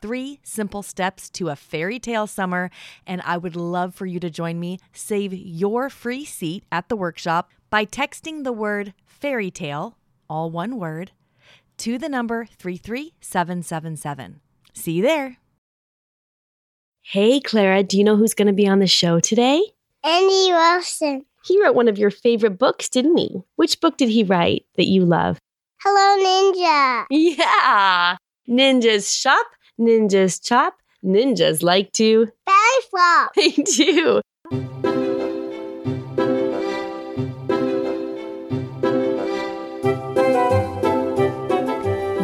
three simple steps to a fairy tale summer, and I would love for you to join me. Save your free seat at the workshop by texting the word fairy tale, all one word, to the number 33777. See you there. Hey, Clara, do you know who's going to be on the show today? Andy Wilson. He wrote one of your favorite books, didn't he? Which book did he write that you love? Hello, Ninja. Yeah. Ninjas shop, ninjas chop, ninjas like to. Belly flop. They do.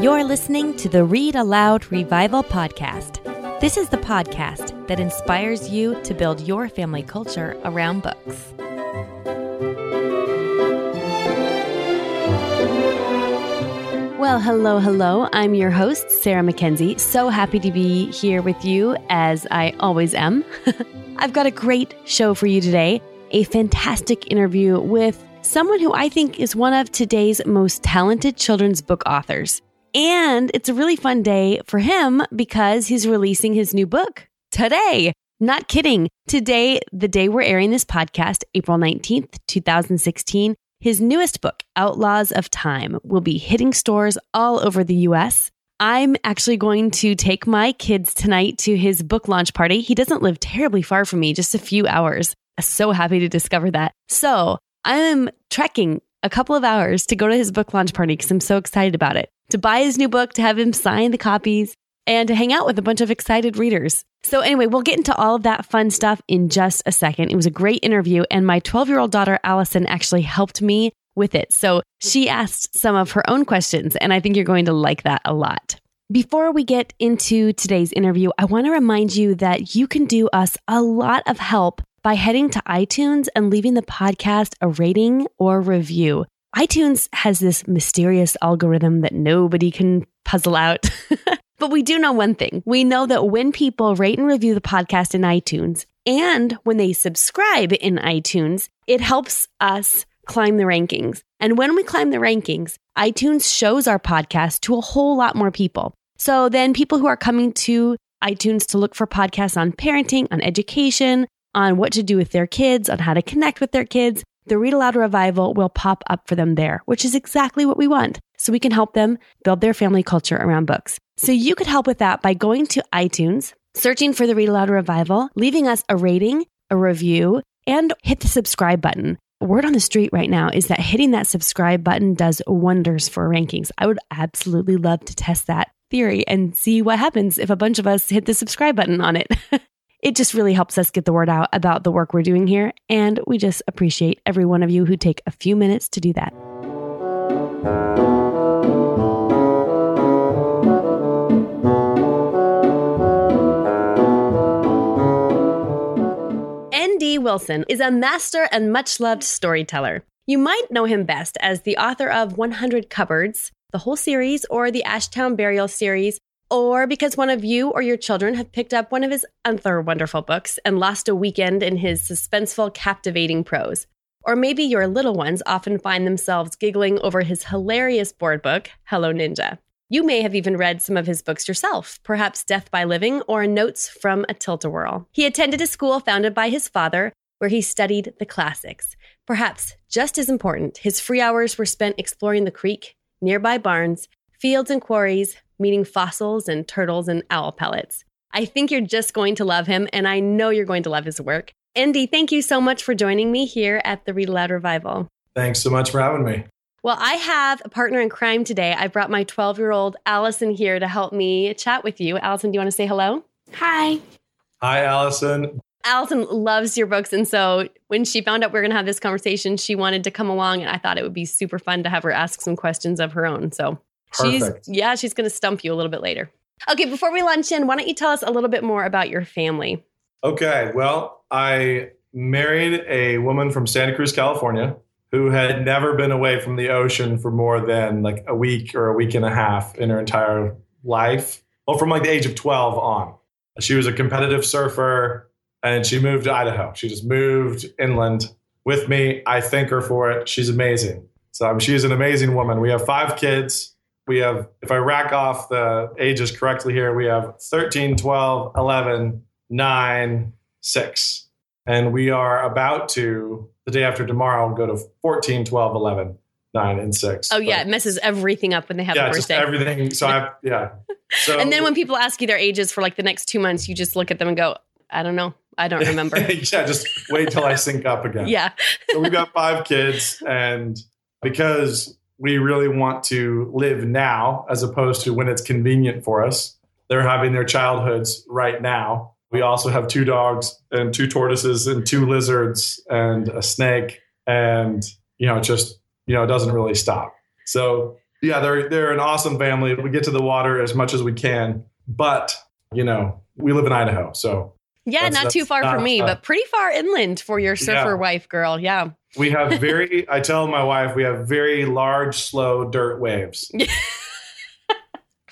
You're listening to the Read Aloud Revival Podcast. This is the podcast that inspires you to build your family culture around books. Well, hello, hello. I'm your host, Sarah Mackenzie. So happy to be here with you, as I always am. I've got a great show for you today a fantastic interview with someone who I think is one of today's most talented children's book authors. And it's a really fun day for him because he's releasing his new book today. Not kidding. Today, the day we're airing this podcast, April 19th, 2016, his newest book, Outlaws of Time, will be hitting stores all over the US. I'm actually going to take my kids tonight to his book launch party. He doesn't live terribly far from me, just a few hours. So happy to discover that. So I'm trekking a couple of hours to go to his book launch party because I'm so excited about it. To buy his new book, to have him sign the copies, and to hang out with a bunch of excited readers. So, anyway, we'll get into all of that fun stuff in just a second. It was a great interview, and my 12 year old daughter, Allison, actually helped me with it. So, she asked some of her own questions, and I think you're going to like that a lot. Before we get into today's interview, I want to remind you that you can do us a lot of help by heading to iTunes and leaving the podcast a rating or review. iTunes has this mysterious algorithm that nobody can puzzle out. But we do know one thing. We know that when people rate and review the podcast in iTunes and when they subscribe in iTunes, it helps us climb the rankings. And when we climb the rankings, iTunes shows our podcast to a whole lot more people. So then people who are coming to iTunes to look for podcasts on parenting, on education, on what to do with their kids, on how to connect with their kids, the Read Aloud Revival will pop up for them there, which is exactly what we want. So we can help them build their family culture around books. So you could help with that by going to iTunes, searching for the Read Aloud Revival, leaving us a rating, a review, and hit the subscribe button. Word on the street right now is that hitting that subscribe button does wonders for rankings. I would absolutely love to test that theory and see what happens if a bunch of us hit the subscribe button on it. it just really helps us get the word out about the work we're doing here, and we just appreciate every one of you who take a few minutes to do that. Wilson is a master and much loved storyteller. You might know him best as the author of 100 Cupboards, the whole series, or the Ashtown Burial series, or because one of you or your children have picked up one of his other wonderful books and lost a weekend in his suspenseful, captivating prose. Or maybe your little ones often find themselves giggling over his hilarious board book, Hello Ninja. You may have even read some of his books yourself, perhaps Death by Living or Notes from a Tilt-A-Whirl. He attended a school founded by his father where he studied the classics. Perhaps just as important, his free hours were spent exploring the creek, nearby barns, fields and quarries, meeting fossils and turtles and owl pellets. I think you're just going to love him, and I know you're going to love his work. Andy, thank you so much for joining me here at the Read Aloud Revival. Thanks so much for having me. Well, I have a partner in crime today. I brought my 12 year old Allison here to help me chat with you. Allison, do you want to say hello? Hi. Hi, Allison. Allison loves your books. And so when she found out we are going to have this conversation, she wanted to come along. And I thought it would be super fun to have her ask some questions of her own. So Perfect. she's, yeah, she's going to stump you a little bit later. Okay, before we launch in, why don't you tell us a little bit more about your family? Okay, well, I married a woman from Santa Cruz, California, who had never been away from the ocean for more than like a week or a week and a half in her entire life. Well, from like the age of 12 on. She was a competitive surfer and she moved to Idaho. She just moved inland with me. I thank her for it. She's amazing. So um, she's an amazing woman. We have five kids. We have, if I rack off the ages correctly here, we have 13, 12, 11, 9, 6. And we are about to, the day after tomorrow, go to 14, 12, 11, 9, and 6. Oh, yeah. But, it messes everything up when they have yeah, a birthday. Just everything. So I, yeah. So, and then when people ask you their ages for like the next two months, you just look at them and go, I don't know. I don't remember. yeah, just wait till I sync up again. Yeah. so we've got five kids, and because we really want to live now as opposed to when it's convenient for us, they're having their childhoods right now. We also have two dogs and two tortoises and two lizards and a snake, and you know, just you know, it doesn't really stop. So yeah, they're they're an awesome family. We get to the water as much as we can, but you know, we live in Idaho, so yeah, that's, not that's too far not, from me, uh, but pretty far inland for your surfer yeah. wife, girl. Yeah. We have very, I tell my wife, we have very large, slow dirt waves. yeah.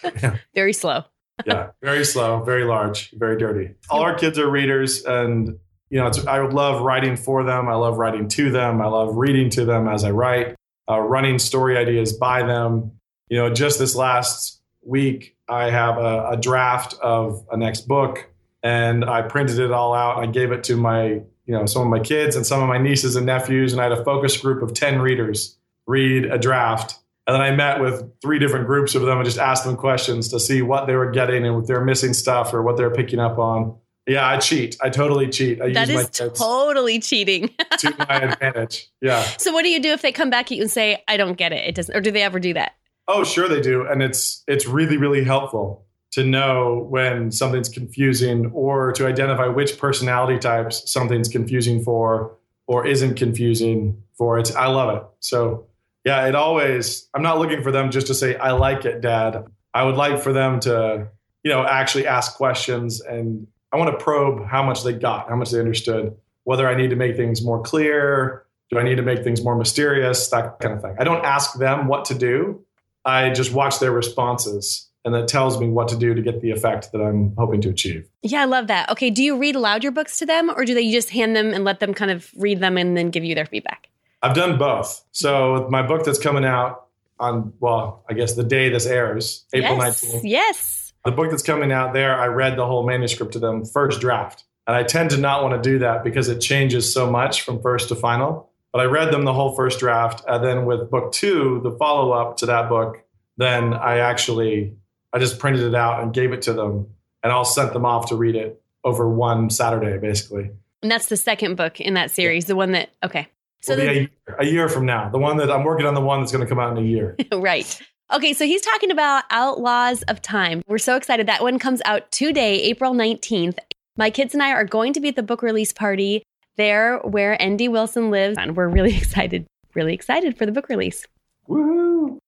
Very slow. Yeah, very slow, very large, very dirty. All our kids are readers, and you know, I love writing for them. I love writing to them. I love reading to them as I write, uh, running story ideas by them. You know, just this last week, I have a, a draft of a next book and I printed it all out. I gave it to my, you know, some of my kids and some of my nieces and nephews, and I had a focus group of 10 readers read a draft. And then I met with three different groups of them and just asked them questions to see what they were getting and if they're missing stuff or what they're picking up on. Yeah, I cheat. I totally cheat. I use my tips. that is totally cheating to my advantage. Yeah. So what do you do if they come back at you and say, "I don't get it"? It doesn't, or do they ever do that? Oh, sure they do, and it's it's really really helpful to know when something's confusing or to identify which personality types something's confusing for or isn't confusing for. It's I love it. So yeah, it always I'm not looking for them just to say I like it, dad. I would like for them to, you know, actually ask questions and I want to probe how much they got, how much they understood, whether I need to make things more clear, do I need to make things more mysterious, that kind of thing. I don't ask them what to do. I just watch their responses and that tells me what to do to get the effect that I'm hoping to achieve. Yeah, I love that. Okay, do you read aloud your books to them or do they just hand them and let them kind of read them and then give you their feedback? I've done both. So, mm-hmm. my book that's coming out on, well, I guess the day this airs, April yes, 19th. Yes. The book that's coming out there, I read the whole manuscript to them first draft. And I tend to not want to do that because it changes so much from first to final. But I read them the whole first draft. And then with book two, the follow up to that book, then I actually I just printed it out and gave it to them, and I'll sent them off to read it over one Saturday, basically. And that's the second book in that series, yeah. the one that okay. So the, a, year, a year from now, the one that I'm working on, the one that's going to come out in a year. right. Okay, so he's talking about Outlaws of Time. We're so excited. That one comes out today, April 19th. My kids and I are going to be at the book release party there where ND Wilson lives. And we're really excited, really excited for the book release. Woohoo!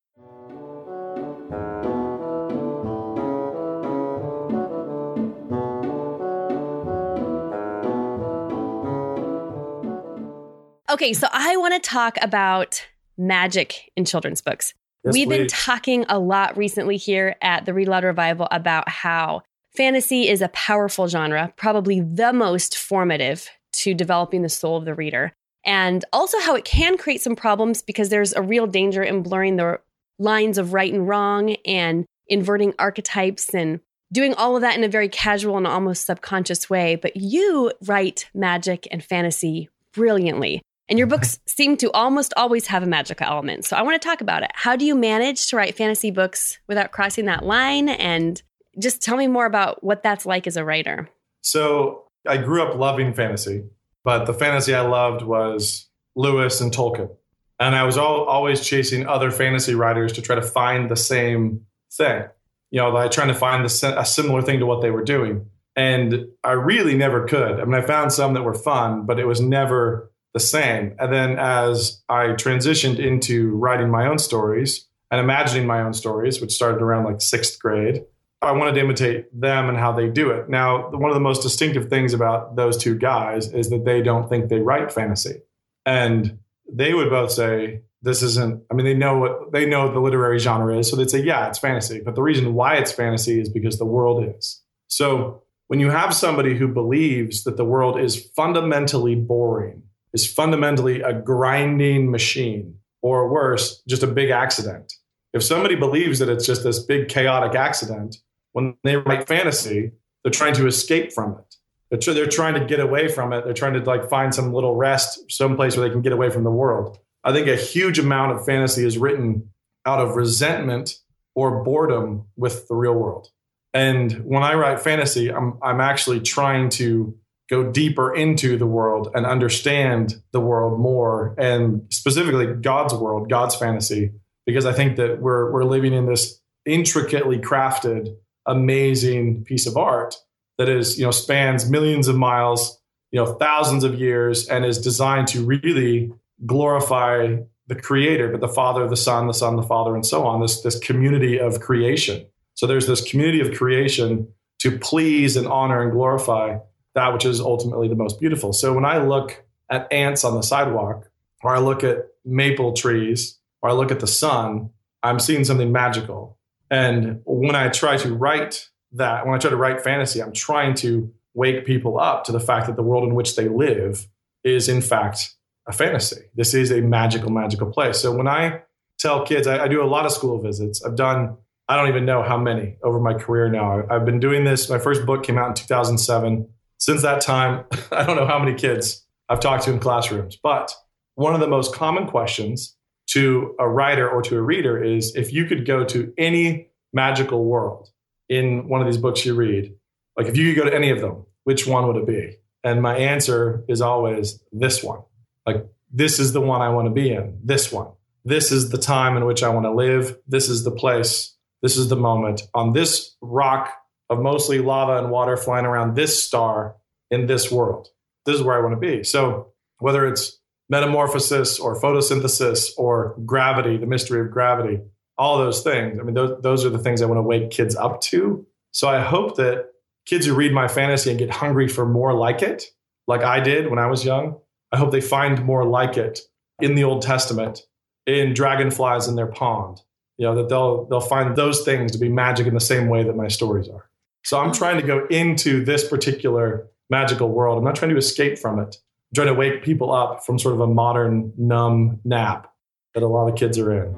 Okay, so I want to talk about magic in children's books. Yes, We've please. been talking a lot recently here at the Read Aloud Revival about how fantasy is a powerful genre, probably the most formative to developing the soul of the reader, and also how it can create some problems because there's a real danger in blurring the lines of right and wrong and inverting archetypes and doing all of that in a very casual and almost subconscious way. But you write magic and fantasy brilliantly. And your books seem to almost always have a magical element. So I want to talk about it. How do you manage to write fantasy books without crossing that line? And just tell me more about what that's like as a writer. So I grew up loving fantasy, but the fantasy I loved was Lewis and Tolkien. And I was all, always chasing other fantasy writers to try to find the same thing. You know, like trying to find the, a similar thing to what they were doing. And I really never could. I mean, I found some that were fun, but it was never the same. And then as I transitioned into writing my own stories and imagining my own stories, which started around like sixth grade, I wanted to imitate them and how they do it. Now, one of the most distinctive things about those two guys is that they don't think they write fantasy. And they would both say, this isn't, I mean, they know what they know the literary genre is. So they'd say, yeah, it's fantasy. But the reason why it's fantasy is because the world is. So when you have somebody who believes that the world is fundamentally boring, is fundamentally a grinding machine, or worse, just a big accident. If somebody believes that it's just this big chaotic accident, when they write fantasy, they're trying to escape from it. They're, tr- they're trying to get away from it. They're trying to like find some little rest, some place where they can get away from the world. I think a huge amount of fantasy is written out of resentment or boredom with the real world. And when I write fantasy, I'm, I'm actually trying to go deeper into the world and understand the world more and specifically God's world, God's fantasy, because I think that we're, we're living in this intricately crafted amazing piece of art that is, you know, spans millions of miles, you know, thousands of years, and is designed to really glorify the creator, but the Father, the Son, the Son, the Father, and so on. This this community of creation. So there's this community of creation to please and honor and glorify that which is ultimately the most beautiful. So when I look at ants on the sidewalk, or I look at maple trees, or I look at the sun, I'm seeing something magical. And when I try to write that, when I try to write fantasy, I'm trying to wake people up to the fact that the world in which they live is, in fact, a fantasy. This is a magical, magical place. So when I tell kids, I, I do a lot of school visits. I've done, I don't even know how many over my career now. I, I've been doing this. My first book came out in 2007. Since that time, I don't know how many kids I've talked to in classrooms. But one of the most common questions to a writer or to a reader is if you could go to any magical world in one of these books you read, like if you could go to any of them, which one would it be? And my answer is always this one. Like, this is the one I want to be in. This one. This is the time in which I want to live. This is the place. This is the moment on this rock of mostly lava and water flying around this star in this world. This is where I want to be. So, whether it's metamorphosis or photosynthesis or gravity, the mystery of gravity, all those things. I mean, those, those are the things I want to wake kids up to. So I hope that kids who read my fantasy and get hungry for more like it, like I did when I was young, I hope they find more like it in the Old Testament, in dragonflies in their pond. You know, that they'll they'll find those things to be magic in the same way that my stories are. So I'm mm-hmm. trying to go into this particular magical world. I'm not trying to escape from it I'm trying to wake people up from sort of a modern numb nap that a lot of kids are in.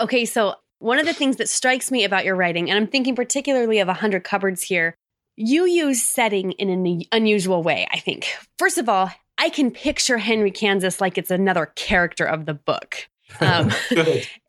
Okay, so one of the things that strikes me about your writing, and I'm thinking particularly of 100 Cupboards here, you use setting in an unusual way, I think. First of all, I can picture Henry Kansas like it's another character of the book. Um,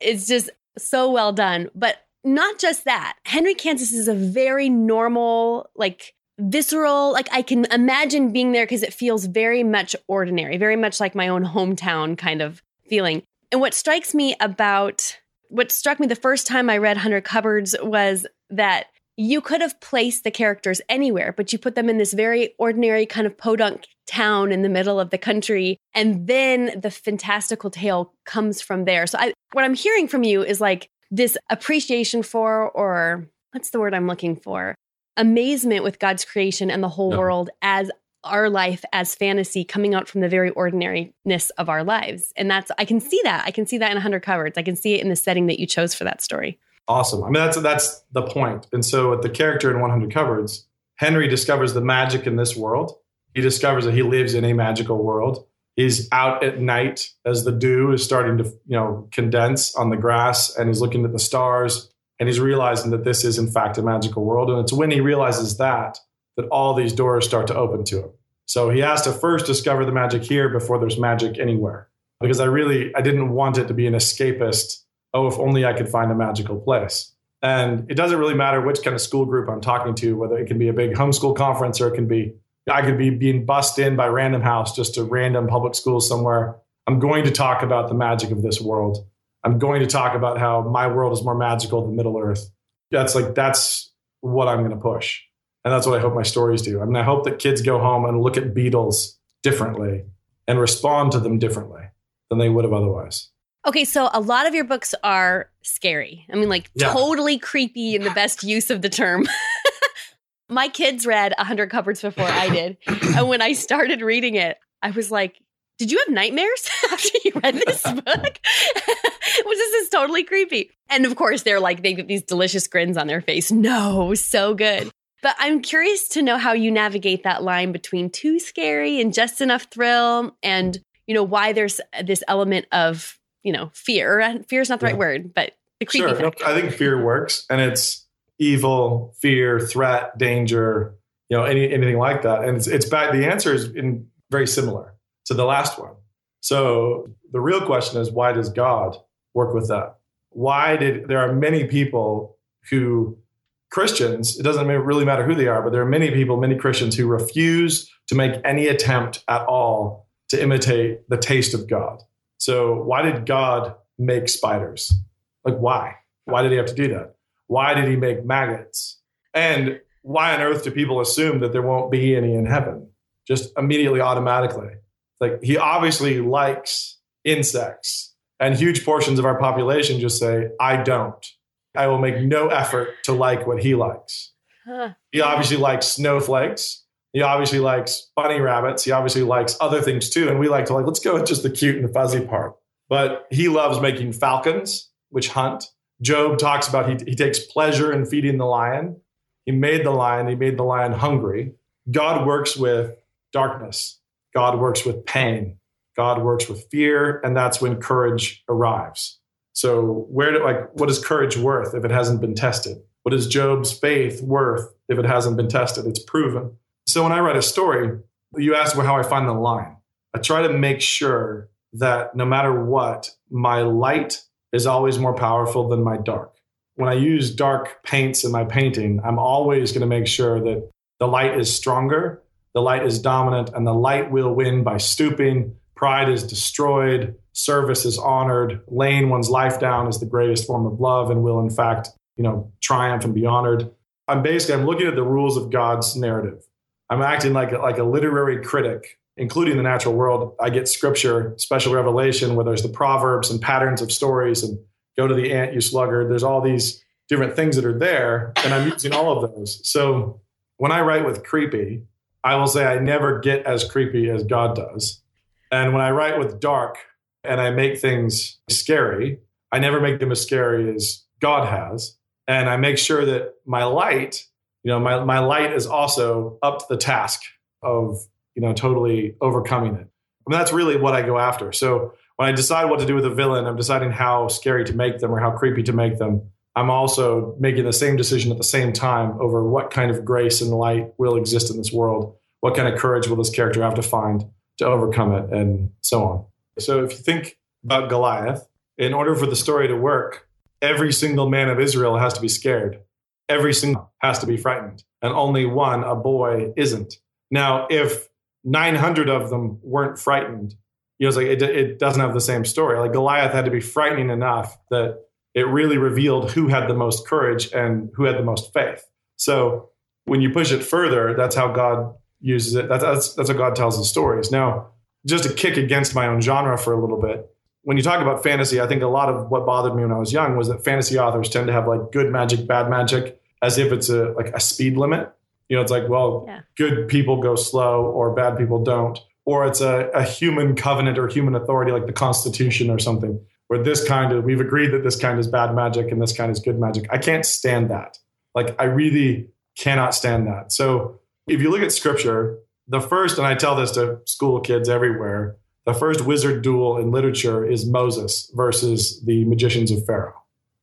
it's just so well done. But not just that, Henry Kansas is a very normal, like visceral, like I can imagine being there because it feels very much ordinary, very much like my own hometown kind of feeling. And what strikes me about what struck me the first time I read 100 Cupboards was that you could have placed the characters anywhere, but you put them in this very ordinary kind of podunk town in the middle of the country. And then the fantastical tale comes from there. So I, what I'm hearing from you is like this appreciation for, or what's the word I'm looking for? Amazement with God's creation and the whole uh-huh. world as our life as fantasy coming out from the very ordinariness of our lives. And that's, I can see that. I can see that in 100 Cupboards. I can see it in the setting that you chose for that story awesome. I mean, that's that's the point. And so, with the character in 100 Cupboards, Henry discovers the magic in this world. He discovers that he lives in a magical world. He's out at night as the dew is starting to, you know, condense on the grass, and he's looking at the stars, and he's realizing that this is in fact a magical world. And it's when he realizes that that all these doors start to open to him. So he has to first discover the magic here before there's magic anywhere. Because I really I didn't want it to be an escapist oh, if only I could find a magical place. And it doesn't really matter which kind of school group I'm talking to, whether it can be a big homeschool conference or it can be, I could be being bussed in by Random House, just a random public school somewhere. I'm going to talk about the magic of this world. I'm going to talk about how my world is more magical than Middle Earth. That's like, that's what I'm going to push. And that's what I hope my stories do. I mean, I hope that kids go home and look at beetles differently and respond to them differently than they would have otherwise. Okay, so a lot of your books are scary. I mean, like Yeah. totally creepy in the best use of the term. My kids read 100 Cupboards before I did. and when I started reading it, I was like, did you have nightmares after you read this book? Was this is totally creepy? And of course, they're like, they get these delicious grins on their face. No, so good. But I'm curious to know how you navigate that line between too scary and just enough thrill and, you know, why there's this element of, you know, fear. And Fear is not the right word, but the creepy Sure. I think fear works and it's evil, fear, threat, danger, you know, any anything like that. And it's it's back the answer is in very similar to the last one. So the real question is why does God work with that? Why did there are many people who Christians, it doesn't really matter who they are, but there are many people, many Christians who refuse to make any attempt at all to imitate the taste of God. So why did God make spiders? Like, why? Why did he have to do that? Why did he make maggots? And why on earth do people assume that there won't be any in heaven? Just immediately, automatically. Like, he obviously likes insects, and huge portions of our population just say, I don't. I will make no effort to like what he likes. Huh. He obviously likes snowflakes. He obviously likes bunny rabbits. He obviously likes other things too. And we like to like, let's go with just the cute and the fuzzy part. But he loves making falcons, which hunt. Job talks about he, he takes pleasure in feeding the lion. He made the lion, he made the lion hungry. God works with darkness. God works with pain. God works with fear. And that's when courage arrives. So where do like what is courage worth if it hasn't been tested? What is Job's faith worth if it hasn't been tested? It's proven. So when I write a story, you ask how I find the line. I try to make sure that no matter what, my light is always more powerful than my dark. When I use dark paints in my painting, I'm always going to make sure that the light is stronger, the light is dominant, and the light will win by stooping. Pride is destroyed, service is honored, laying one's life down is the greatest form of love and will in fact, you know, triumph and be honored. I'm basically I'm looking at the rules of God's narrative. I'm acting like like a literary critic, including the natural world. I get scripture, special revelation, where there's the proverbs and patterns of stories, and go to the ant, you sluggard. There's all these different things that are there, and I'm using all of those. So when I write with creepy, I will say I never get as creepy as God does. And when I write with dark and I make things scary, I never make them as scary as God has. And I make sure that my light, you know, my, my light is also up to the task of, you know, totally overcoming it. I mean, that's really what I go after. So when I decide what to do with a villain, I'm deciding how scary to make them or how creepy to make them. I'm also making the same decision at the same time over what kind of grace and light will exist in this world. What kind of courage will this character have to find to overcome it, and so on. So if you think about Goliath, in order for the story to work, every single man of Israel has to be scared. Every single has to be frightened, and only one, a boy, isn't. Now, if 900 of them weren't frightened, you know, it's like it, it doesn't have the same story. Like Goliath had to be frightening enough that it really revealed who had the most courage and who had the most faith. So when you push it further, that's how God uses it. That's, that's, that's how God tells the stories. Now, just to kick against my own genre for a little bit, when you talk about fantasy, I think a lot of what bothered me when I was young was that fantasy authors tend to have like good magic, bad magic, as if it's a like a speed limit. You know, it's like, well, Yeah. good people go slow or bad people don't. Or it's a, a human covenant or human authority like the Constitution or something, where this kind of, we've agreed that this kind is bad magic and this kind is good magic. I can't stand that. Like, I really cannot stand that. So if you look at scripture, the first, and I tell this to school kids everywhere, the first wizard duel in literature is Moses versus the magicians of Pharaoh.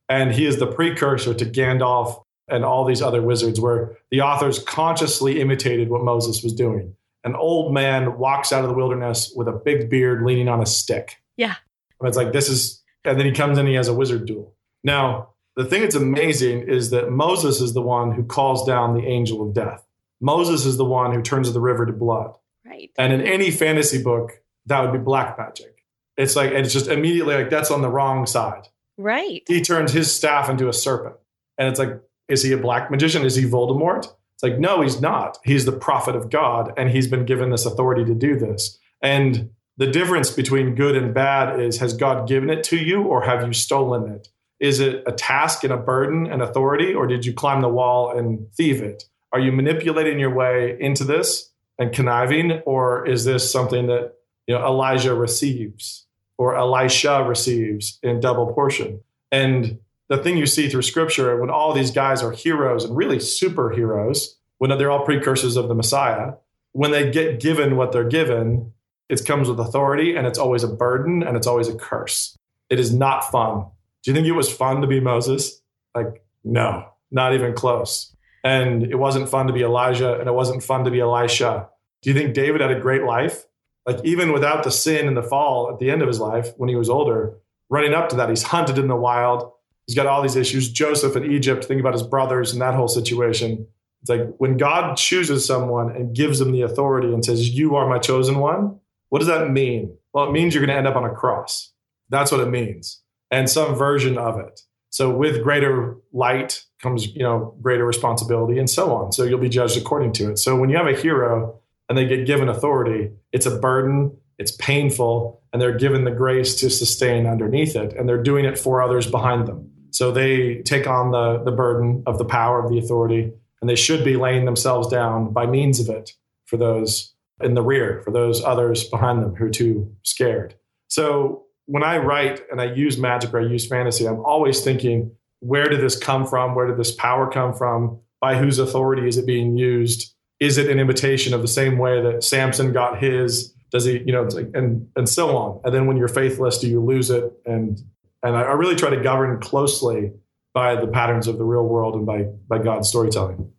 And he is the precursor to Gandalf and all these other wizards, where the authors consciously imitated what Moses was doing. An old man walks out of the wilderness with a big beard leaning on a stick. Yeah. And it's like, this is, and then he comes in, he has a wizard duel. Now, the thing that's amazing is that Moses is the one who calls down the angel of death. Moses is the one who turns the river to blood. Right. And in any fantasy book, that would be black magic. It's like, and it's just immediately like, that's on the wrong side. Right. He turns his staff into a serpent. And it's like, is he a black magician? Is he Voldemort? It's like, no, he's not. He's the prophet of God, and he's been given this authority to do this. And the difference between good and bad is has God given it to you or have you stolen it? Is it a task and a burden and authority, or did you climb the wall and thieve it? Are you manipulating your way into this and conniving, or is this something that you know Elijah receives or Elisha receives in double portion? And the thing you see through scripture when all these guys are heroes and really superheroes, when they're all precursors of the Messiah, when they get given what they're given, it comes with authority and it's always a burden and it's always a curse. It is not fun. Do you think it was fun to be Moses? Like, no, not even close. And it wasn't fun to be Elijah and it wasn't fun to be Elisha. Do you think David had a great life? Like, even without the sin and the fall at the end of his life, when he was older, running up to that, he's hunted in the wild. He's got all these issues. Joseph in Egypt, think about his brothers and that whole situation. It's like when God chooses someone and gives them the authority and says, You are my chosen one, what does that mean? Well, it means you're going to end up on a cross. That's what it means. And some version of it. So with greater light comes, you know, greater responsibility and so on. So you'll be judged according to it. So when you have a hero and they get given authority, it's a burden, it's painful, and they're given the grace to sustain underneath it. And they're doing it for others behind them. So they take on the, the burden of the power of the authority, and they should be laying themselves down by means of it for those in the rear for those others behind them who are too scared. So when I write and I use magic or I use fantasy, I'm always thinking, where did this come from? Where did this power come from? By whose authority is it being used? Is it an imitation of the same way that Samson got his? Does he, you know, like, and and so on. And then when you're faithless, do you lose it? And and I, I really try to govern closely by the patterns of the real world and by by God's storytelling.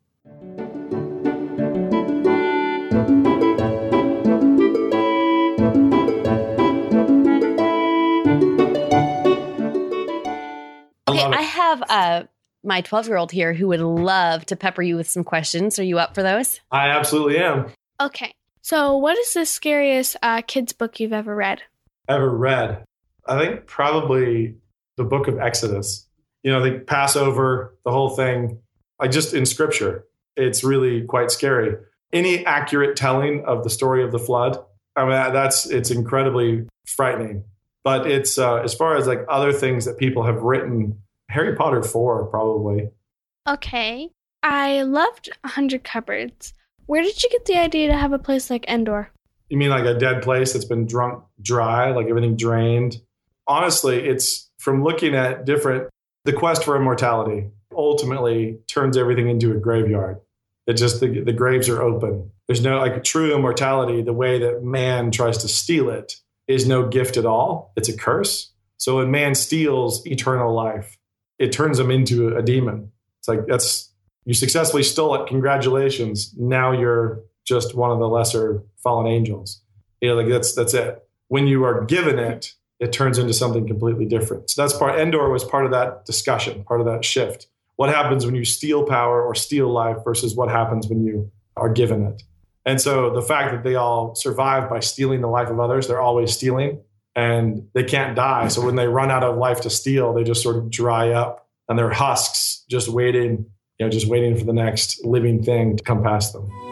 Okay, I, I have uh, my 12 year old here who would love to pepper you with some questions. Are you up for those? I absolutely am. Okay. So, what is the scariest uh, kids' book you've ever read? Ever read? I think probably the book of Exodus. You know, the Passover, the whole thing. I just in scripture, it's really quite scary. Any accurate telling of the story of the flood, I mean, that's it's incredibly frightening. But it's uh, as far as like other things that people have written Harry Potter 4, probably. Okay. I loved 100 Cupboards. Where did you get the idea to have a place like Endor? You mean like a dead place that's been drunk dry, like everything drained? Honestly, it's from looking at different, the quest for immortality ultimately turns everything into a graveyard. It just, the, the graves are open. There's no, like true immortality, the way that man tries to steal it is no gift at all. It's a curse. So when man steals eternal life, it turns him into a demon. It's like that's you successfully stole it. Congratulations. Now you're just one of the lesser fallen angels. You know, like that's that's it. When you are given it, it turns into something completely different. So that's part. Endor was part of that discussion, part of that shift. What happens when you steal power or steal life versus what happens when you are given it? And so the fact that they all survive by stealing the life of others, they're always stealing and they can't die. So when they run out of life to steal, they just sort of dry up and they're husks just waiting, you know, just waiting for the next living thing to come past them.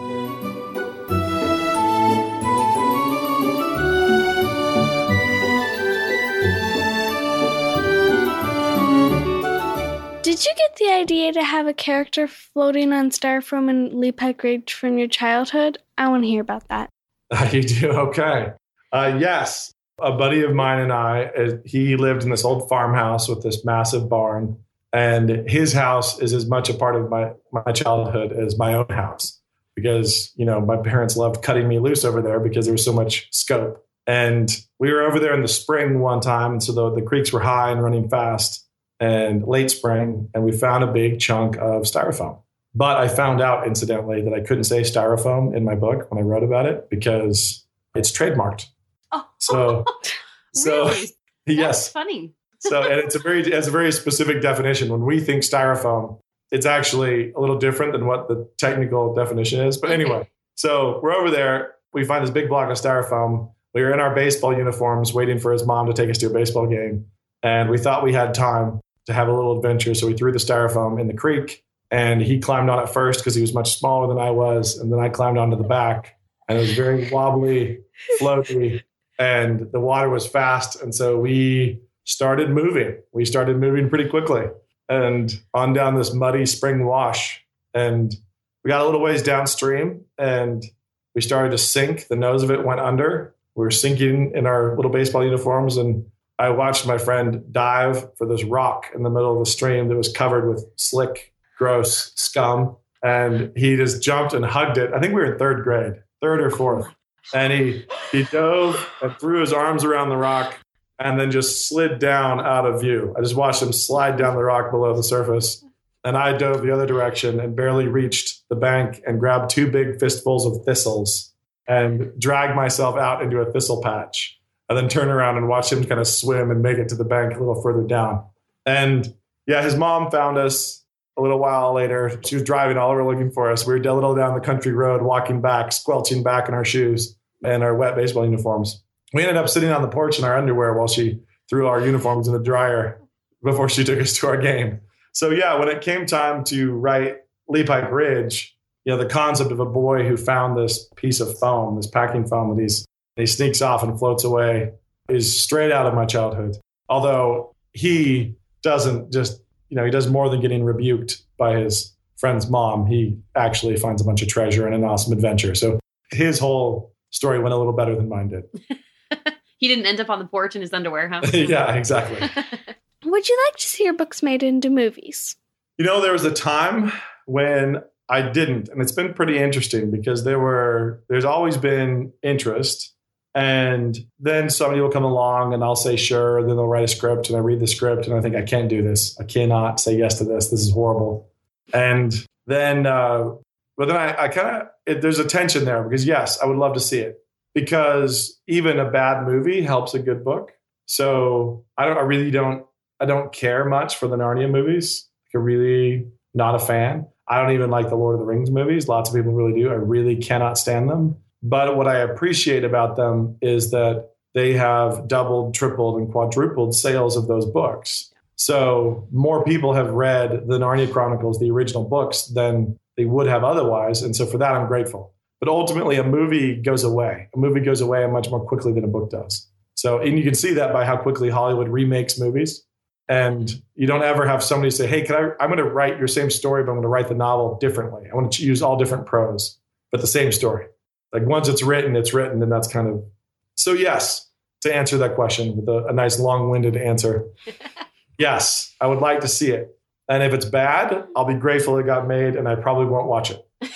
Did you get the idea to have a character floating on styrofoam and Leepike Ridge from your childhood? I want to hear about that. you do? Okay. Uh, yes a buddy of mine and I, uh, he lived in this old farmhouse with this massive barn. And his house is as much a part of my, my childhood as my own house because, you know, my parents loved cutting me loose over there because there was so much scope. And we were over there in the spring one time. And so the, the creeks were high and running fast and late spring. And we found a big chunk of styrofoam. But I found out, incidentally, that I couldn't say styrofoam in my book when I wrote about it because it's trademarked. Oh. So, so really? yes, funny. so and it's a very it's a very specific definition. When we think styrofoam, it's actually a little different than what the technical definition is. But anyway, so we're over there. We find this big block of styrofoam. We were in our baseball uniforms, waiting for his mom to take us to a baseball game, and we thought we had time to have a little adventure. So we threw the styrofoam in the creek, And he climbed on it first because he was much smaller than I was. And then I climbed onto the back and it was very wobbly, floaty, and the water was fast. And so we started moving. We started moving pretty quickly and on down this muddy spring wash. And we got a little ways downstream and we started to sink. The nose of it went under. We were sinking in our little baseball uniforms. And I watched my friend dive for this rock in the middle of the stream that was covered with slick, gross scum. And he just jumped and hugged it. I think we were in third grade, third or fourth. And he, he dove and threw his arms around the rock and then just slid down out of view. I just watched him slide down the rock below the surface. And I dove the other direction and barely reached the bank and grabbed two big fistfuls of thistles and dragged myself out into a thistle patch. And then turn around and watch him kind of swim and make it to the bank a little further down. And yeah, his mom found us a little while later. She was driving all over looking for us. We were a little down the country road, walking back, squelching back in our shoes and our wet baseball uniforms. We ended up sitting on the porch in our underwear while she threw our uniforms in the dryer before she took us to our game. So yeah, when it came time to write Leepike Ridge, you know, the concept of a boy who found this piece of foam, this packing foam that he's he sneaks off and floats away is straight out of my childhood. Although he doesn't just, you know, he does more than getting rebuked by his friend's mom. He actually finds a bunch of treasure and an awesome adventure. So his whole story went a little better than mine did. he didn't end up on the porch in his underwear, huh? yeah, exactly. Would you like to see your books made into movies? You know, there was a time when I didn't, and it's been pretty interesting because there were there's always been interest. And then somebody will come along and I'll say sure, then they'll write a script and I read the script and I think I can't do this. I cannot say yes to this. This is horrible. And then uh but then I, I kind of there's a tension there because yes, I would love to see it because even a bad movie helps a good book. So I don't I really don't I don't care much for the Narnia movies. I'm really not a fan. I don't even like the Lord of the Rings movies. Lots of people really do. I really cannot stand them. But what I appreciate about them is that they have doubled, tripled, and quadrupled sales of those books. So more people have read the Narnia Chronicles, the original books, than they would have otherwise. And so for that, I'm grateful. But ultimately, a movie goes away. A movie goes away much more quickly than a book does. So, and you can see that by how quickly Hollywood remakes movies. And you don't ever have somebody say, "Hey, can I? I'm going to write your same story, but I'm going to write the novel differently. I want to use all different prose, but the same story. Like once it's written, it's written, and that's kind of so. Yes, to answer that question with a, a nice long-winded answer, yes, I would like to see it. And if it's bad, I'll be grateful it got made, and I probably won't watch it.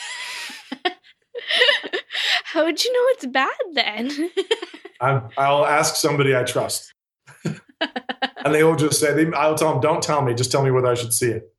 How would you know it's bad then? I'm, I'll ask somebody I trust. and they will just say, they, I'll tell them, don't tell me, just tell me whether I should see it.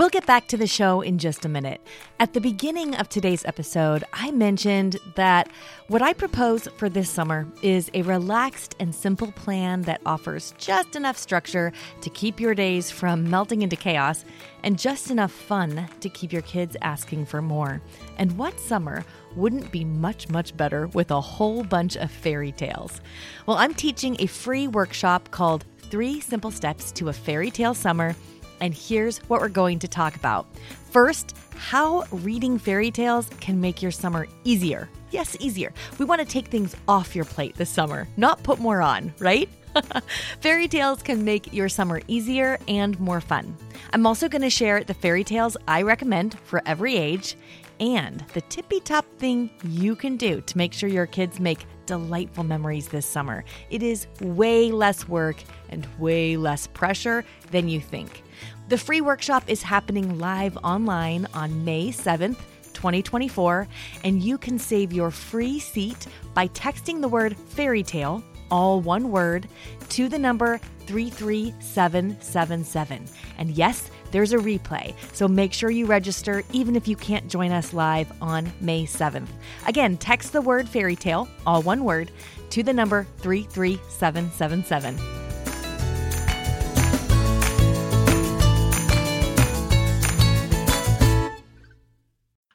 We'll get back to the show in just a minute. At the beginning of today's episode, I mentioned that what I propose for this summer is a relaxed and simple plan that offers just enough structure to keep your days from melting into chaos and just enough fun to keep your kids asking for more. And what summer wouldn't be much, much better with a whole bunch of fairy tales? Well, I'm teaching a free workshop called Three Simple Steps to a Fairy Tale Summer and here's what we're going to talk about. First, how reading fairy tales can make your summer easier. Yes, easier. We want to take things off your plate this summer, not put more on, right? fairy tales can make your summer easier and more fun. I'm also going to share the fairy tales I recommend for every age and the tippy top thing you can do to make sure your kids make delightful memories this summer. It is way less work and way less pressure than you think. The free workshop is happening live online on May 7th. 2024, and you can save your free seat by texting the word fairy tale, all one word, to the number 33777. And yes, there's a replay, so make sure you register even if you can't join us live on May 7th. Again, text the word fairy tale, all one word, to the number 33777.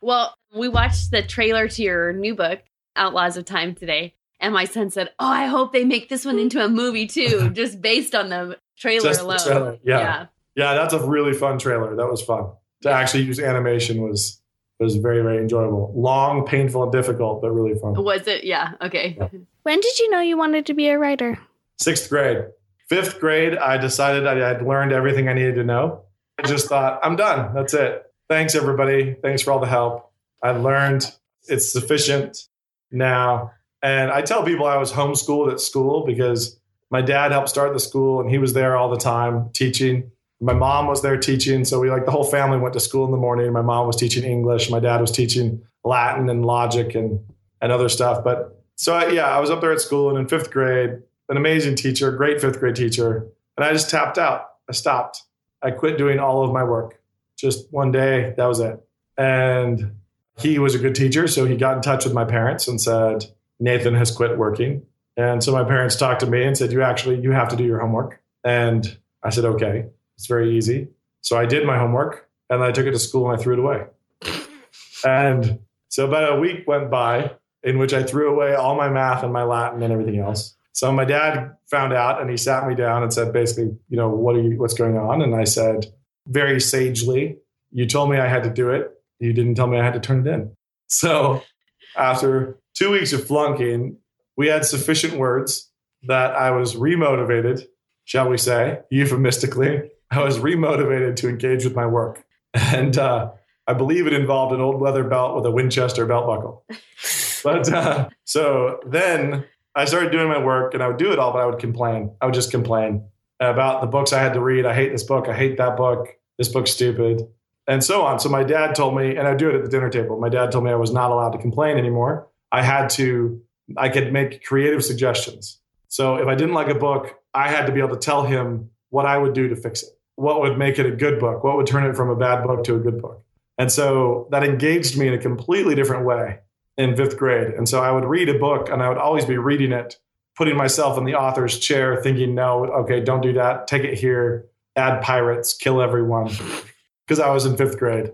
Well, we watched the trailer to your new book, Outlaws of Time, today. And my son said, Oh, I hope they make this one into a movie too, just based on the trailer Just the alone. trailer, yeah. Yeah, that's a really fun trailer. That was fun. To actually use animation was was very, very enjoyable. Long, painful, and difficult, but really fun. Was it? Yeah. Okay. Yeah. When did you know you wanted to be a writer? Sixth grade. Fifth grade, I decided I had learned everything I needed to know. I just thought, I'm done. That's it. Thanks, everybody. Thanks for all the help. I learned it's sufficient now. And I tell people I was homeschooled at school because my dad helped start the school and he was there all the time teaching. My mom was there teaching. So we like the whole family went to school in the morning. My mom was teaching English. My dad was teaching Latin and logic and, and other stuff. But so I, yeah, I was up there at school and in fifth grade, an amazing teacher, great fifth grade teacher. And I just tapped out. I stopped. I quit doing all of my work. Just one day, that was it. And he was a good teacher. So he got in touch with my parents and said, Nathan has quit working. And so my parents talked to me and said, You actually you have to do your homework. And I said, Okay. It's very easy. So I did my homework and I took it to school and I threw it away. And so about a week went by in which I threw away all my math and my Latin and everything else. So my dad found out and he sat me down and said, basically, you know, what are you, what's going on? And I said, very sagely, you told me I had to do it. You didn't tell me I had to turn it in. So after two weeks of flunking, we had sufficient words that I was remotivated, shall we say, euphemistically. I was remotivated to engage with my work. And uh, I believe it involved an old leather belt with a Winchester belt buckle. But uh, so then I started doing my work and I would do it all, but I would complain. I would just complain about the books I had to read. I hate this book. I hate that book. This book's stupid. And so on. So my dad told me, and I do it at the dinner table. My dad told me I was not allowed to complain anymore. I had to, I could make creative suggestions. So if I didn't like a book, I had to be able to tell him what I would do to fix it. What would make it a good book? What would turn it from a bad book to a good book? And so that engaged me in a completely different way in fifth grade. And so I would read a book and I would always be reading it, putting myself in the author's chair, thinking, no, okay, don't do that. Take it here, add pirates, kill everyone. Because I was in fifth grade.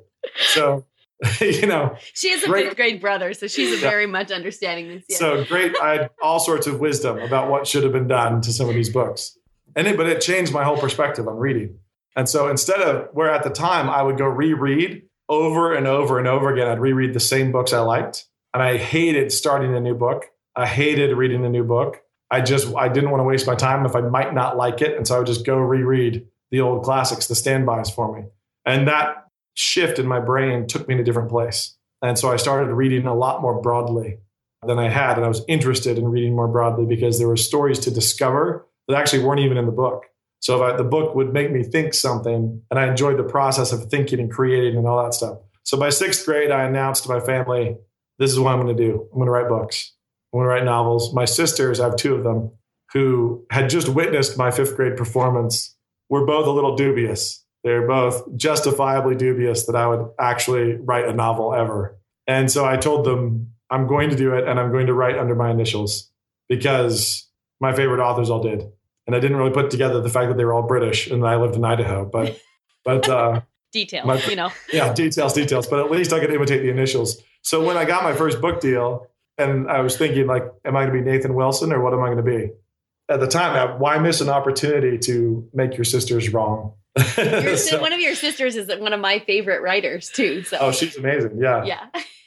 So, you know, She has a Great. fifth grade brother, so she's Yeah. very much understanding this. Yeah. so great. I had all sorts of wisdom about what should have been done to some of these books. And it, but it changed my whole perspective on reading. And so instead of where at the time I would go reread over and over and over again, I'd reread the same books I liked. And I hated starting a new book. I hated reading a new book. I just I didn't want to waste my time if I might not like it. And so I would just go reread the old classics, the standbys for me. And that shift in my brain took me in a different place. And so I started reading a lot more broadly than I had. And I was interested in reading more broadly because there were stories to discover that actually weren't even in the book. So I, the book would make me think something, and I enjoyed the process of thinking and creating and all that stuff. So by sixth grade, I announced to my family, this is what I'm going to do. I'm going to write books. I'm going to write novels. My sisters, I have two of them, who had just witnessed my fifth grade performance, were both a little dubious. They're both justifiably dubious that I would actually write a novel ever. And so I told them, I'm going to do it and I'm going to write under my initials because my favorite authors all did. And I didn't really put together the fact that they were all British and that I lived in Idaho. But, but, uh, Details, My- you know. yeah, details, details. But at least I could imitate the initials. So when I got my first book deal, and I was thinking, like, am I going to be Nathan Wilson or what am I going to be? At the time, I- why miss an opportunity to make your sisters wrong? So- one of your sisters is one of my favorite writers too. So oh, she's amazing. Yeah. yeah.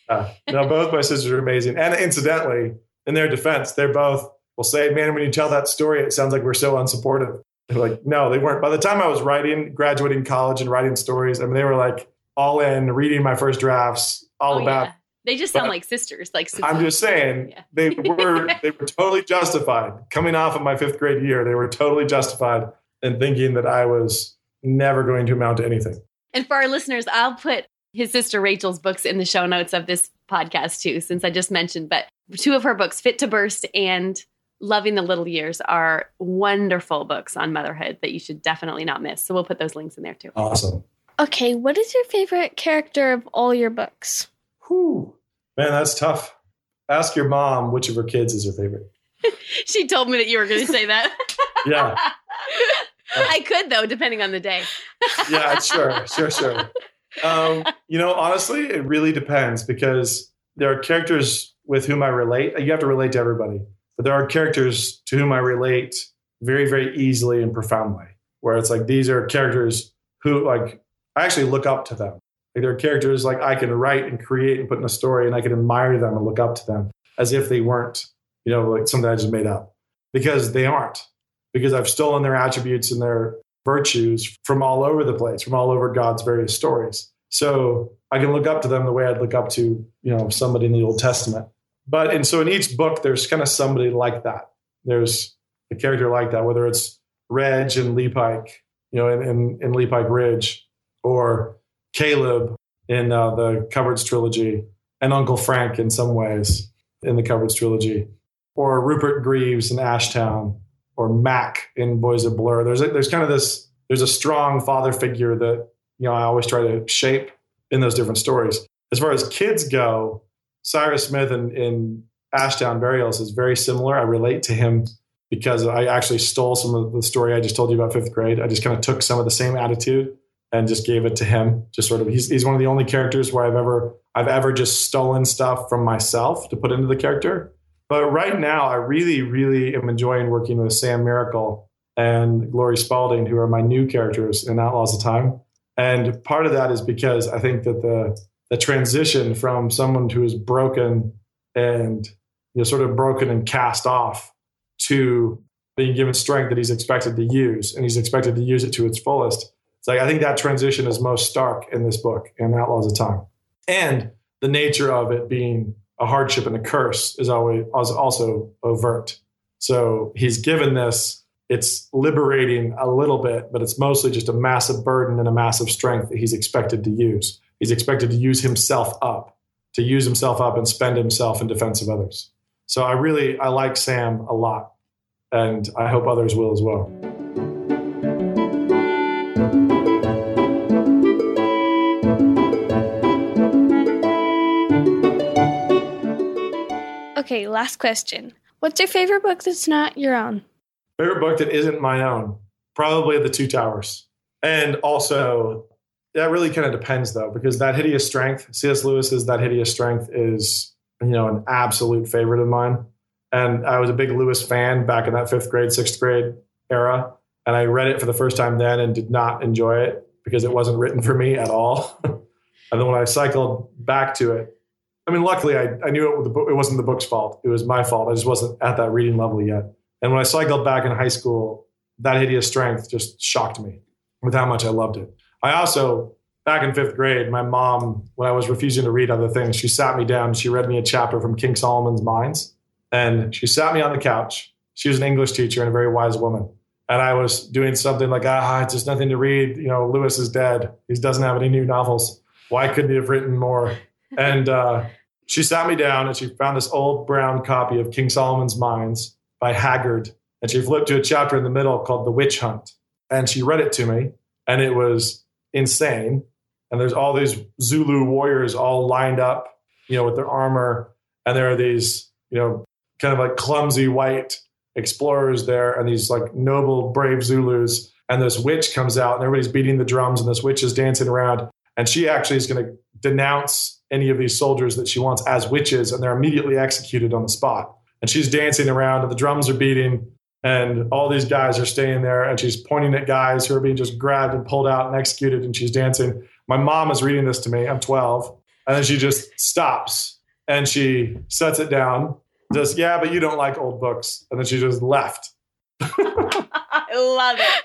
Yeah. No, both my sisters are amazing. And incidentally, in their defense, they're both will say, "Man, when you tell that story, it sounds like we're so unsupportive." They're like, "No, they weren't." By the time I was writing, graduating college, and writing stories, I mean, they were like all in, reading my first drafts, all Oh, about. yeah. They just sound But like sisters. Like I'm just saying, Yeah. they were they were totally justified coming off of my fifth grade year. They were totally justified in thinking that I was never going to amount to anything. And for our listeners, I'll put his sister Rachel's books in the show notes of this podcast too, since I just mentioned. But two of her books, Fit to Burst and Loving the Little Years, are wonderful books on motherhood that you should definitely not miss. So we'll put those links in there too. Awesome. Okay, what is your favorite character of all your books? Whew. Man, that's tough. Ask your mom which of her kids is her favorite. She told me that you were going to say that. Yeah. I could though, depending on the day. Yeah, sure, sure, sure. Um, you know, honestly, it really depends because there are characters with whom I relate. You have to relate to everybody, but there are characters to whom I relate very, very easily and profoundly. where it's like these are characters who like I actually look up to them. Like they're characters like I can write and create and put in a story and I can admire them and look up to them as if they weren't, you know, like something I just made up. Because they aren't. Because I've stolen their attributes and their virtues from all over the place, from all over God's various stories. So I can look up to them the way I'd look up to, you know, somebody in the Old Testament. But and so in each book, there's kind of somebody like that. There's a character like that, whether it's Reg and Lee Pike, you know, in, in, in Leepike Ridge, or Caleb in uh, the Cupboards trilogy, and Uncle Frank in some ways in the Cupboards trilogy, or Rupert Greeves in Ashtown, or Mac in Boys of Blur. There's a, there's kind of this there's a strong father figure that you know I always try to shape in those different stories. As far as kids go, Cyrus Smith in, in Ashtown Burials is very similar. I relate to him because I actually stole some of the story I just told you about fifth grade. I just kind of took some of the same attitude and just gave it to him. Just sort of, he's, he's one of the only characters where I've ever I've ever just stolen stuff from myself to put into the character. But right now, I really, really am enjoying working with Sam Miracle and Glory Spalding, who are my new characters in Outlaws of Time. And part of that is because I think that the the transition from someone who is broken and you know sort of broken and cast off to being given strength that he's expected to use and he's expected to use it to its fullest. It's like I think that transition is most stark in this book in Outlaws of Time. And the nature of it being a hardship and a curse is always also overt. So he's given this it's liberating a little bit, but it's mostly just a massive burden and a massive strength that he's expected to use. He's expected to use himself up, to use himself up and spend himself in defense of others. So I really I like Sam a lot, and I hope others will as well. Okay, last question. What's your favorite book that's not your own? Favorite book that isn't my own? Probably The Two Towers. And also, that really kind of depends though, because That Hideous Strength, C.S. Lewis's That Hideous Strength is, you know, an absolute favorite of mine. And I was a big Lewis fan back in that fifth grade, sixth grade era. And I read it for the first time then and did not enjoy it because it wasn't written for me at all. and then when I cycled back to it, I mean, luckily I, I knew it, it wasn't the book's fault. It was my fault. I just wasn't at that reading level yet. And when I cycled back in high school, that hideous strength just shocked me with how much I loved it. I also, back in fifth grade, my mom, when I was refusing to read other things, she sat me down. She read me a chapter from King Solomon's Mines. And she sat me on the couch. She was an English teacher and a very wise woman. And I was doing something like, ah, it's just nothing to read. You know, Lewis is dead. He doesn't have any new novels. Why couldn't he have written more? And uh, she sat me down and she found this old brown copy of King Solomon's Mines by Haggard. And she flipped to a chapter in the middle called The Witch Hunt. And she read it to me, and it was insane. And there's all these Zulu warriors all lined up, you know, with their armor. And there are these, you know, kind of like clumsy white explorers there, and these like noble, brave Zulus. And this witch comes out, and everybody's beating the drums, and this witch is dancing around. And she actually is going to denounce any of these soldiers that she wants as witches, and they're immediately executed on the spot and she's dancing around and the drums are beating and all these guys are staying there and she's pointing at guys who are being just grabbed and pulled out and executed and she's dancing. My mom is reading this to me. I'm 12 and then she just stops and she sets it down just yeah but you don't like old books. And then she just left. I love it.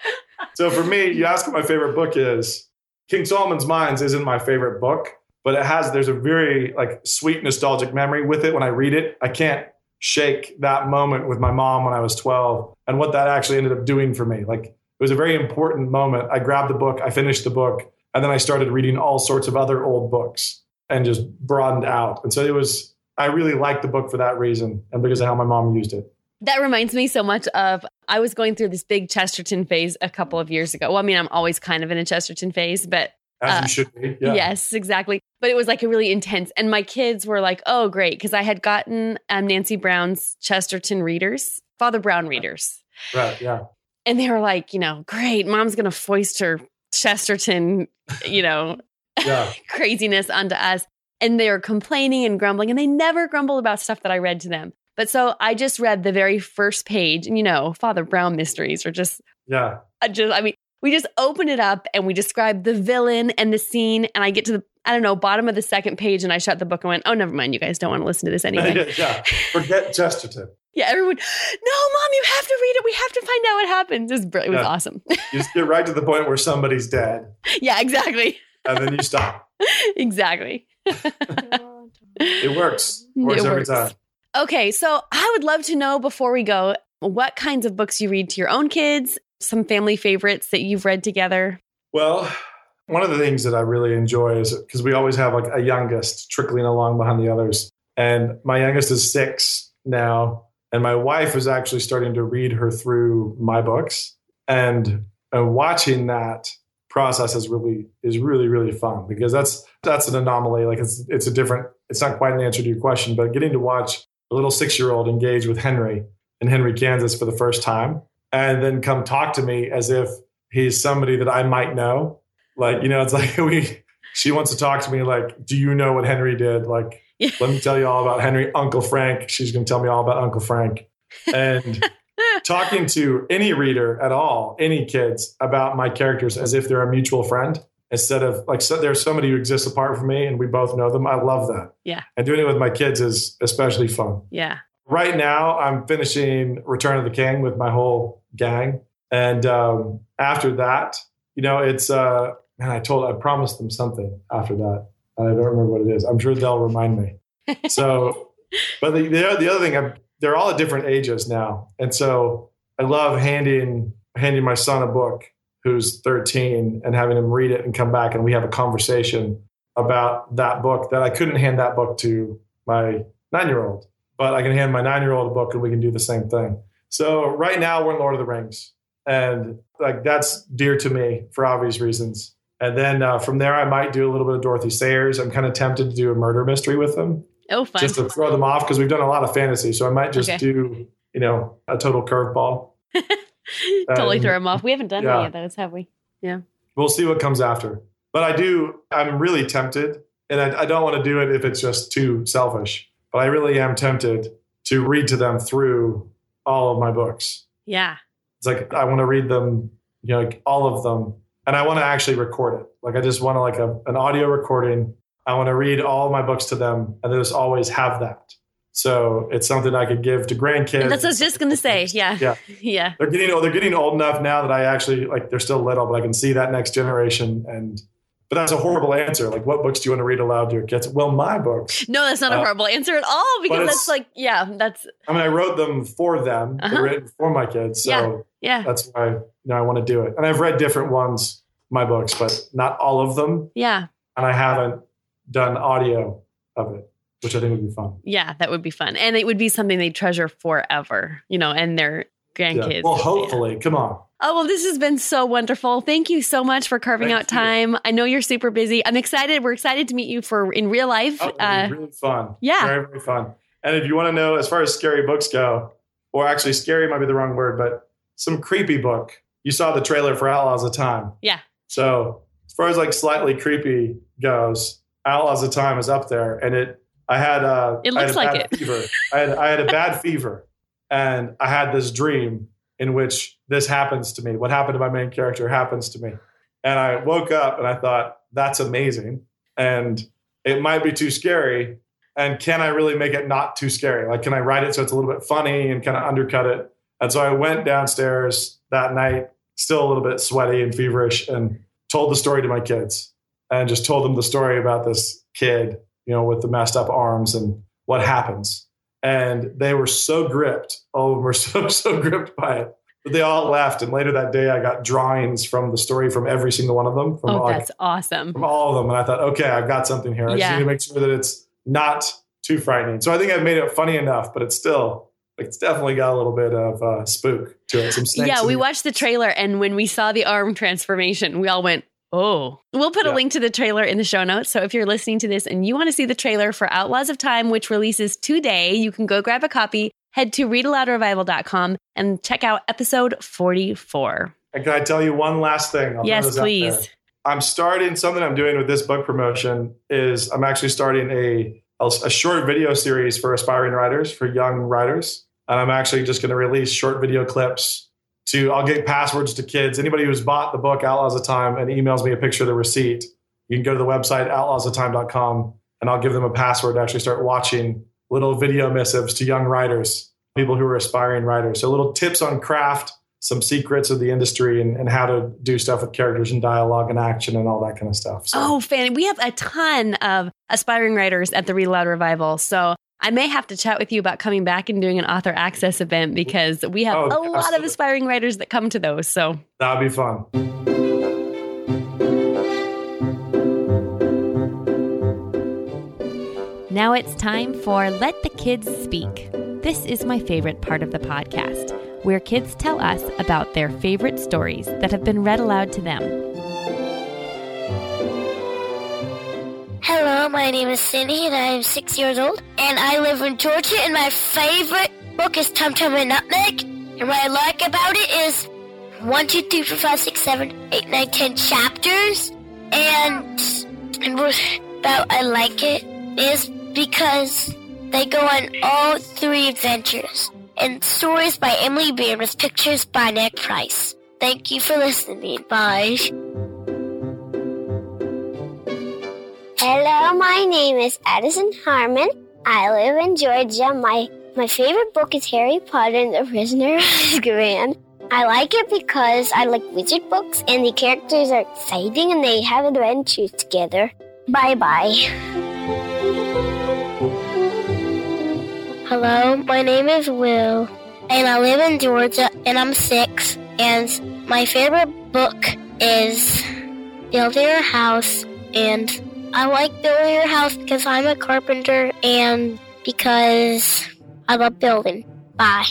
so for me you ask what my favorite book is. King solomon's mines isn't my favorite book but it has there's a very like sweet nostalgic memory with it when i read it. I can't shake that moment with my mom when I was 12 and what that actually ended up doing for me. Like it was a very important moment. I grabbed the book, I finished the book, and then I started reading all sorts of other old books and just broadened out. And so it was, I really liked the book for that reason and because of how my mom used it. That reminds me so much of I was going through this big Chesterton phase a couple of years ago. Well, I mean, I'm always kind of in a Chesterton phase, but as uh, you should be. Yeah. Yes, exactly. But it was like a really intense. And my kids were like, oh, great. Because I had gotten um, Nancy Brown's Chesterton readers, Father Brown readers. Right. Yeah. And they were like, you know, great. Mom's going to foist her Chesterton, you know, craziness onto us. And they were complaining and grumbling. And they never grumble about stuff that I read to them. But so I just read the very first page. And, you know, Father Brown mysteries are just Yeah. I just, I mean, we just open it up and we describe the villain and the scene. And I get to the, I don't know, bottom of the second page and I shut the book and went, oh, never mind. You guys don't want to listen to this anyway. yeah, forget Chesterton. yeah, everyone, no, mom, you have to read it. We have to find out what happens. It was, br- it was Yeah. awesome. You just get right to the point where somebody's dead, yeah, exactly. and then you stop. exactly. It works. It works It every works. time. Okay, so I would love to know before we go what kinds of books you read to your own kids, some family favorites that you've read together. Well, one of the things that I really enjoy is because we always have like a youngest trickling along behind the others. And my youngest is six now. And my wife is actually starting to read her through my books. And, and watching that process is really is really, really fun because that's that's an anomaly. Like it's it's a different, it's not quite an answer to your question, but getting to watch a little six-year-old engage with Henry in Henry, Kansas for the first time, and then come talk to me as if he's somebody that I might know. Like, you know, it's like we she wants to talk to me like, do you know what Henry did? Like, Yeah. let me tell you all about Henry, Uncle Frank. She's gonna tell me all about Uncle Frank. And talking to any reader at all, any kids about my characters as if they're a mutual friend. Instead of like, so there's somebody who exists apart from me and we both know them. I love that. Yeah. And doing it with my kids is especially fun. Yeah. Right now, I'm finishing Return of the King with my whole gang, and um, after that, you know, it's uh, man, I told, I promised them something after that. I don't remember what it is. I'm sure they'll remind me. So, but the the, the other thing, I'm, they're all at different ages now, and so I love handing handing my son a book who's 13 and having him read it and come back and we have a conversation about that book that I couldn't hand that book to my nine year old but I can hand my nine year old a book and we can do the same thing. So right now we're in Lord of the Rings, and like that's dear to me for obvious reasons. And then uh, from there, I might do a little bit of Dorothy Sayers. I'm kind of tempted to do a murder mystery with them Oh, fun. just to throw them off because we've done a lot of fantasy. So I might just Okay. do you know a total curveball. totally um, throw them off. We haven't done yeah. any of those, have we? Yeah. We'll see what comes after. But I do. I'm really tempted, and I, I don't want to do it if it's just too selfish. But I really am tempted to read to them through all of my books. Yeah. It's like I want to read them, you know, like all of them, and I want to actually record it. Like I just want to like a, an audio recording. I want to read all my books to them, and they just always have that. So it's something I could give to grandkids. That's what I was just going to say. Yeah. Yeah. Yeah. They're getting oh, they're getting old enough now that I actually like they're still little, but I can see that next generation. And but that's a horrible answer. Like, what books do you want to read aloud to your kids? Well, my books. No, that's not a Uh, horrible answer at all because it's- that's like, yeah, that's, I mean, I wrote them for them, They're Uh-huh. written for my kids. So Yeah. yeah. that's why you know I want to do it. And I've read different ones, my books, but not all of them. Yeah. And I haven't done audio of it, which I think would be fun. Yeah. That would be fun. And it would be something they treasure forever, you know, and their Yeah. grandkids. Well, Yeah. hopefully, come on. Oh, well, this has been so wonderful. Thank you so much for carving Thank out you. time. I know you're super busy. I'm excited. We're excited to meet you for in real life. Oh, Uh, really fun. yeah. Very, very fun. And if you want to know, as far as scary books go, or actually scary might be the wrong word, but some creepy book. You saw the trailer for Outlaws of Time. Yeah. So as far as like slightly creepy goes, Outlaws of Time is up there. And it I had uh It I had looks a like bad it. fever. I had I had a bad fever and I had this dream in which this happens to me. What happened to my main character happens to me. And I woke up and I thought, that's amazing. And it might be too scary. And can I really make it not too scary? Like, can I write it so it's a little bit funny and kind of undercut it? And so I went downstairs that night, still a little bit sweaty and feverish, and told the story to my kids and just told them the story about this kid, you know, with the messed up arms and what happens. And they were so gripped. All of them were so, so gripped by it. But they all laughed. And later that day, I got drawings from the story from every single one of them, from, oh, like, that's awesome. from all of them. And I thought, okay, I've got something here. I just need to make sure that it's not too frightening. So I think I've made it funny enough, but it's still it's definitely got a little bit of uh, spook to it. Some snakes Yeah, we watched the trailer, and when we saw the arm transformation, we all went, "Oh!" We'll put a link to the trailer in the show notes. So if you're listening to this and you want to see the trailer for Outlaws of Time, which releases today, you can go grab a copy. Head to readaloudrevival.com and check out episode 44. And can I tell you one last thing? I'll throw yes, this out there. please. I'm starting something I'm doing with this book promotion is I'm actually starting a a, a short video series for aspiring writers, for young writers. And I'm actually just going to release short video clips to I'll get passwords to kids. Anybody who's bought the book Outlaws of Time and emails me a picture of the receipt, you can go to the website outlawsoftime.com and I'll give them a password to actually start watching little video missives to young writers, people who are aspiring writers. So little tips on craft, some secrets of the industry and, and how to do stuff with characters and dialogue and action and all that kind of stuff. So. Oh, fan. We have a ton of aspiring writers at the Read Aloud Revival. So I may have to chat with you about coming back and doing an author access event because we have Oh, a lot of aspiring writers that come to those. So That would be fun. Now it's time for Let the Kids Speak. This is my favorite part of the podcast, where kids tell us about their favorite stories that have been read aloud to them. Hello, my name is Cindy and I am six years old and I live in Georgia and my favorite book is Tum Tum and Nutmeg. And what I like about it is one, two, three, four, five, six, seven, eight, nine, ten chapters. And and what about I like it is because they go on all three adventures. And stories by Emily Bearn with pictures by Nick Price. Thank you for listening. Bye. Hello, my name is Addison Harmon. I live in Georgia. My my favorite book is Harry Potter and the Prisoner of Azkaban. I like it because I like wizard books and the characters are exciting and they have adventures together. Bye bye. Hello, my name is Will, and I live in Georgia, and I'm six. And my favorite book is Building a House, and I like building your house because I'm a carpenter and because I love building. Bye.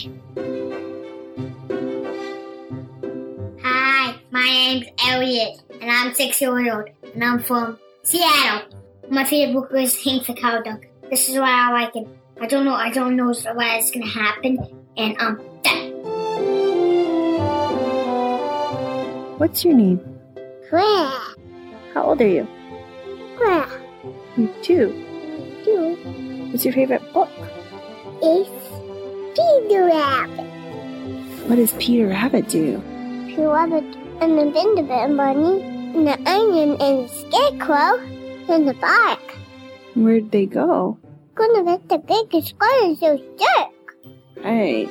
Hi, my name's Elliot, and I'm six years old, and I'm from Seattle. My favorite book is Hank the Cowdog. This is why I like it. I don't know, I don't know why it's gonna happen, and um, done. What's your name? Where? How old are you? Where? You two. You What's your favorite book? is Peter Rabbit. What does Peter Rabbit do? Peter Rabbit and the Gingerbread Bunny, and the onion and the scarecrow, and the bark. Where'd they go? Gonna get the biggest one so jerk. Right.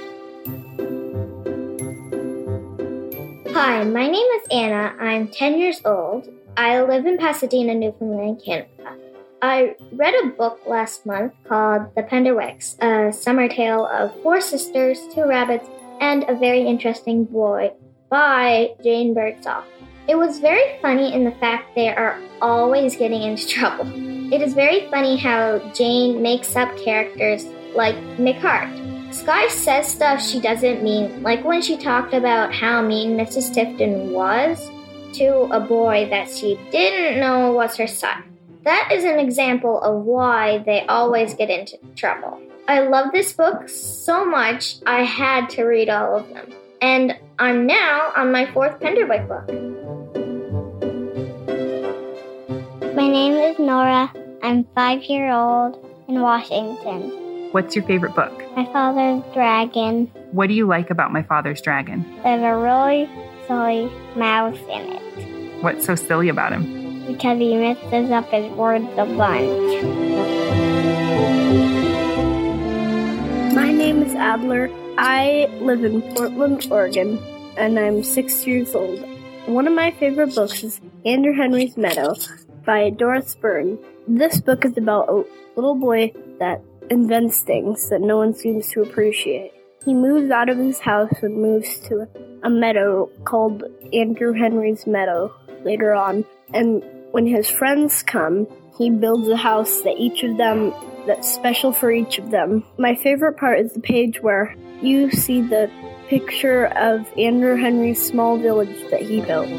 Hi, my name is Anna. I'm 10 years old. I live in Pasadena, Newfoundland, Canada. I read a book last month called The Penderwicks, a summer tale of four sisters, two rabbits, and a very interesting boy by Jane Birdsall. It was very funny in the fact they are always getting into trouble. It is very funny how Jane makes up characters like Nick Hart. Skye says stuff she doesn't mean, like when she talked about how mean Mrs. Tifton was to a boy that she didn't know was her son. That is an example of why they always get into trouble. I love this book so much, I had to read all of them. And I'm now on my fourth Penderwick book. My name is Nora. I'm five year old in Washington. What's your favorite book? My father's dragon. What do you like about My Father's Dragon? There's a really silly mouse in it What's so silly about him? because he messes up his words a bunch. My name is Adler. I live in Portland, Oregon, and I'm six years old. One of my favorite books is Andrew Henry's Meadow by Doris Burn. This book is about a little boy that invents things that no one seems to appreciate. He moves out of his house and moves to a meadow called Andrew Henry's Meadow later on. And when his friends come, he builds a house that each of them that's special for each of them. My favorite part is the page where you see the picture of Andrew Henry's small village that he built.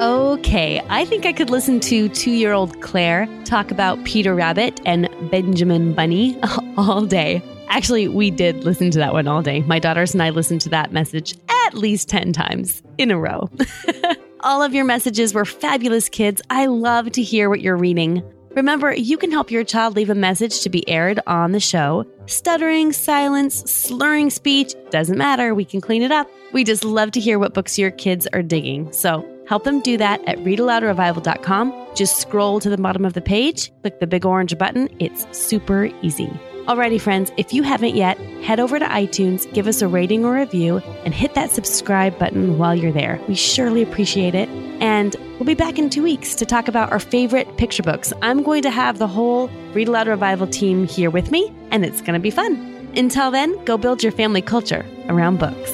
Okay, I think I could listen to two year old Claire talk about Peter Rabbit and Benjamin Bunny all day. Actually, we did listen to that one all day. My daughters and I listened to that message at least 10 times in a row. all of your messages were fabulous, kids. I love to hear what you're reading. Remember, you can help your child leave a message to be aired on the show. Stuttering, silence, slurring speech, doesn't matter, we can clean it up. We just love to hear what books your kids are digging. So help them do that at readaloudrevival.com. Just scroll to the bottom of the page, click the big orange button. It's super easy. Alrighty, friends, if you haven't yet, head over to iTunes, give us a rating or review, and hit that subscribe button while you're there. We surely appreciate it. And we'll be back in two weeks to talk about our favorite picture books. I'm going to have the whole Read Aloud Revival team here with me, and it's going to be fun. Until then, go build your family culture around books.